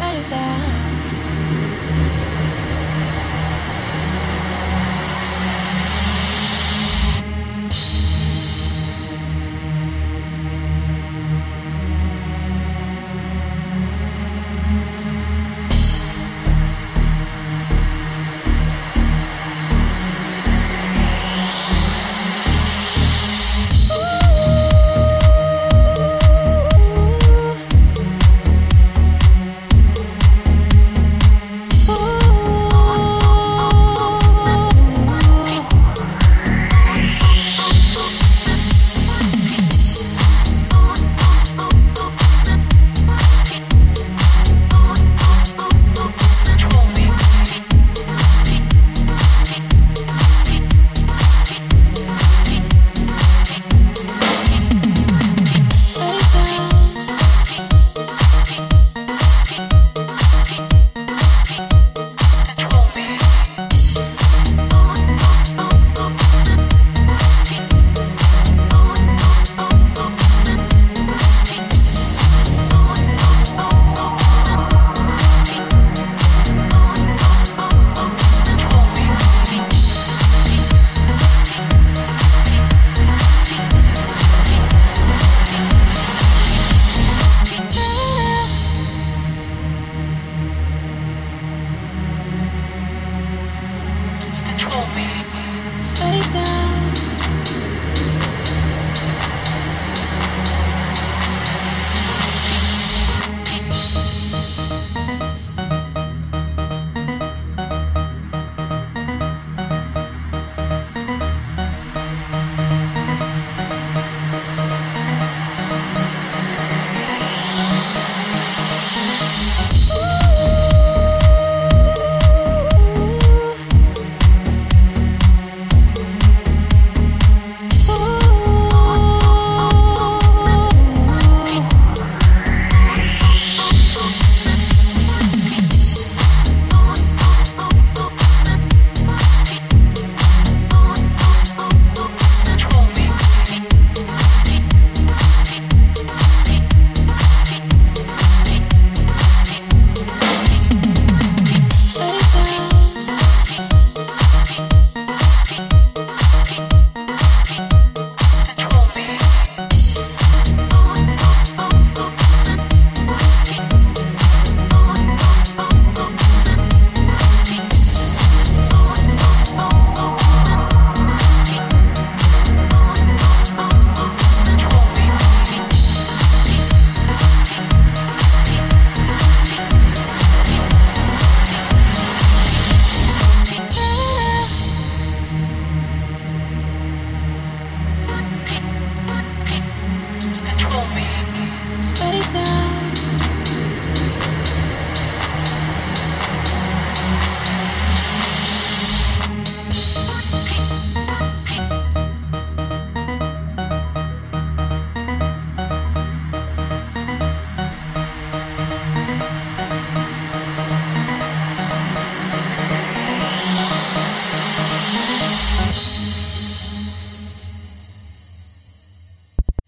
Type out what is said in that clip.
What is that?